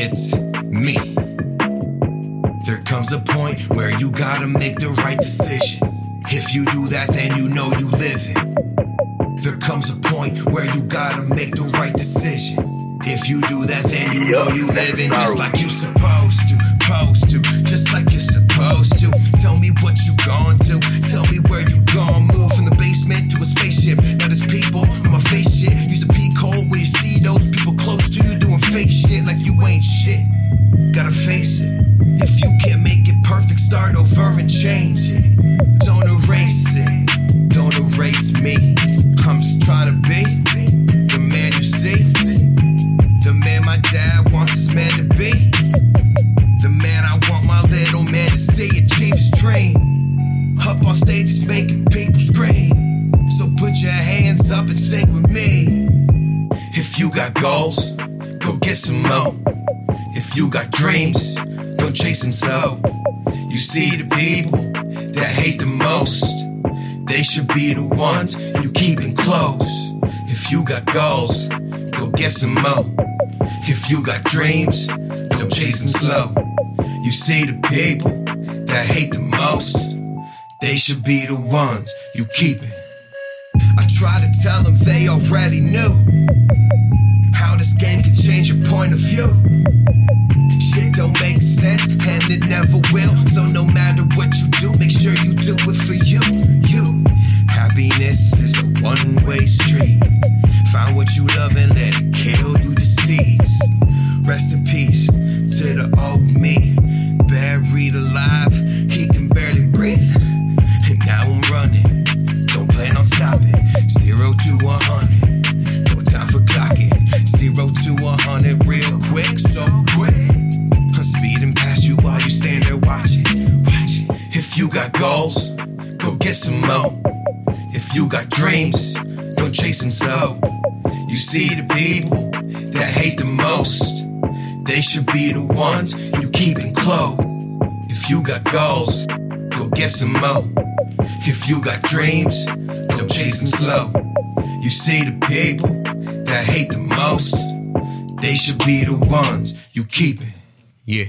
it's me. There comes a point where you gotta make the right decision. If you do that, then you know you living. There comes a point where you gotta make the right decision. If you do that, then you know you living just like you supposed to, supposed to, just like you're supposed to. Tell me what you gone to, tell me where you gone. Move from the basement to a spaceship. Now there's people ain't shit. Gotta face it. If you can't make it perfect, start over and change it. Don't erase it. Don't erase me. I'm just trying to be the man you see. The man my dad wants his man to be. The man I want my little man to see achieve his dream. Up on stage stages making people scream. So put your hands up and sing with me. If you got goals, go get some more. If you got dreams, don't chase them so. You see the people that hate the most. They should be the ones you keeping close. If you got goals, go get some more. If you got dreams, don't chase them slow. You see the people that hate the most. They should be the ones you keeping. I try to tell them they already knew view. Shit don't make sense and it never will. So no matter what you do, make sure you do it for you. You. Happiness is a one-way street. Find what you love and let it kill you disease. Rest in peace to the old me. If you got goals, go get some more. If you got dreams, don't chase them so. You see the people that hate the most. They should be the ones you keeping close. If you got goals, go get some more. If you got dreams, don't chase them slow. You see the people that hate the most. They should be the ones you keeping. Yeah.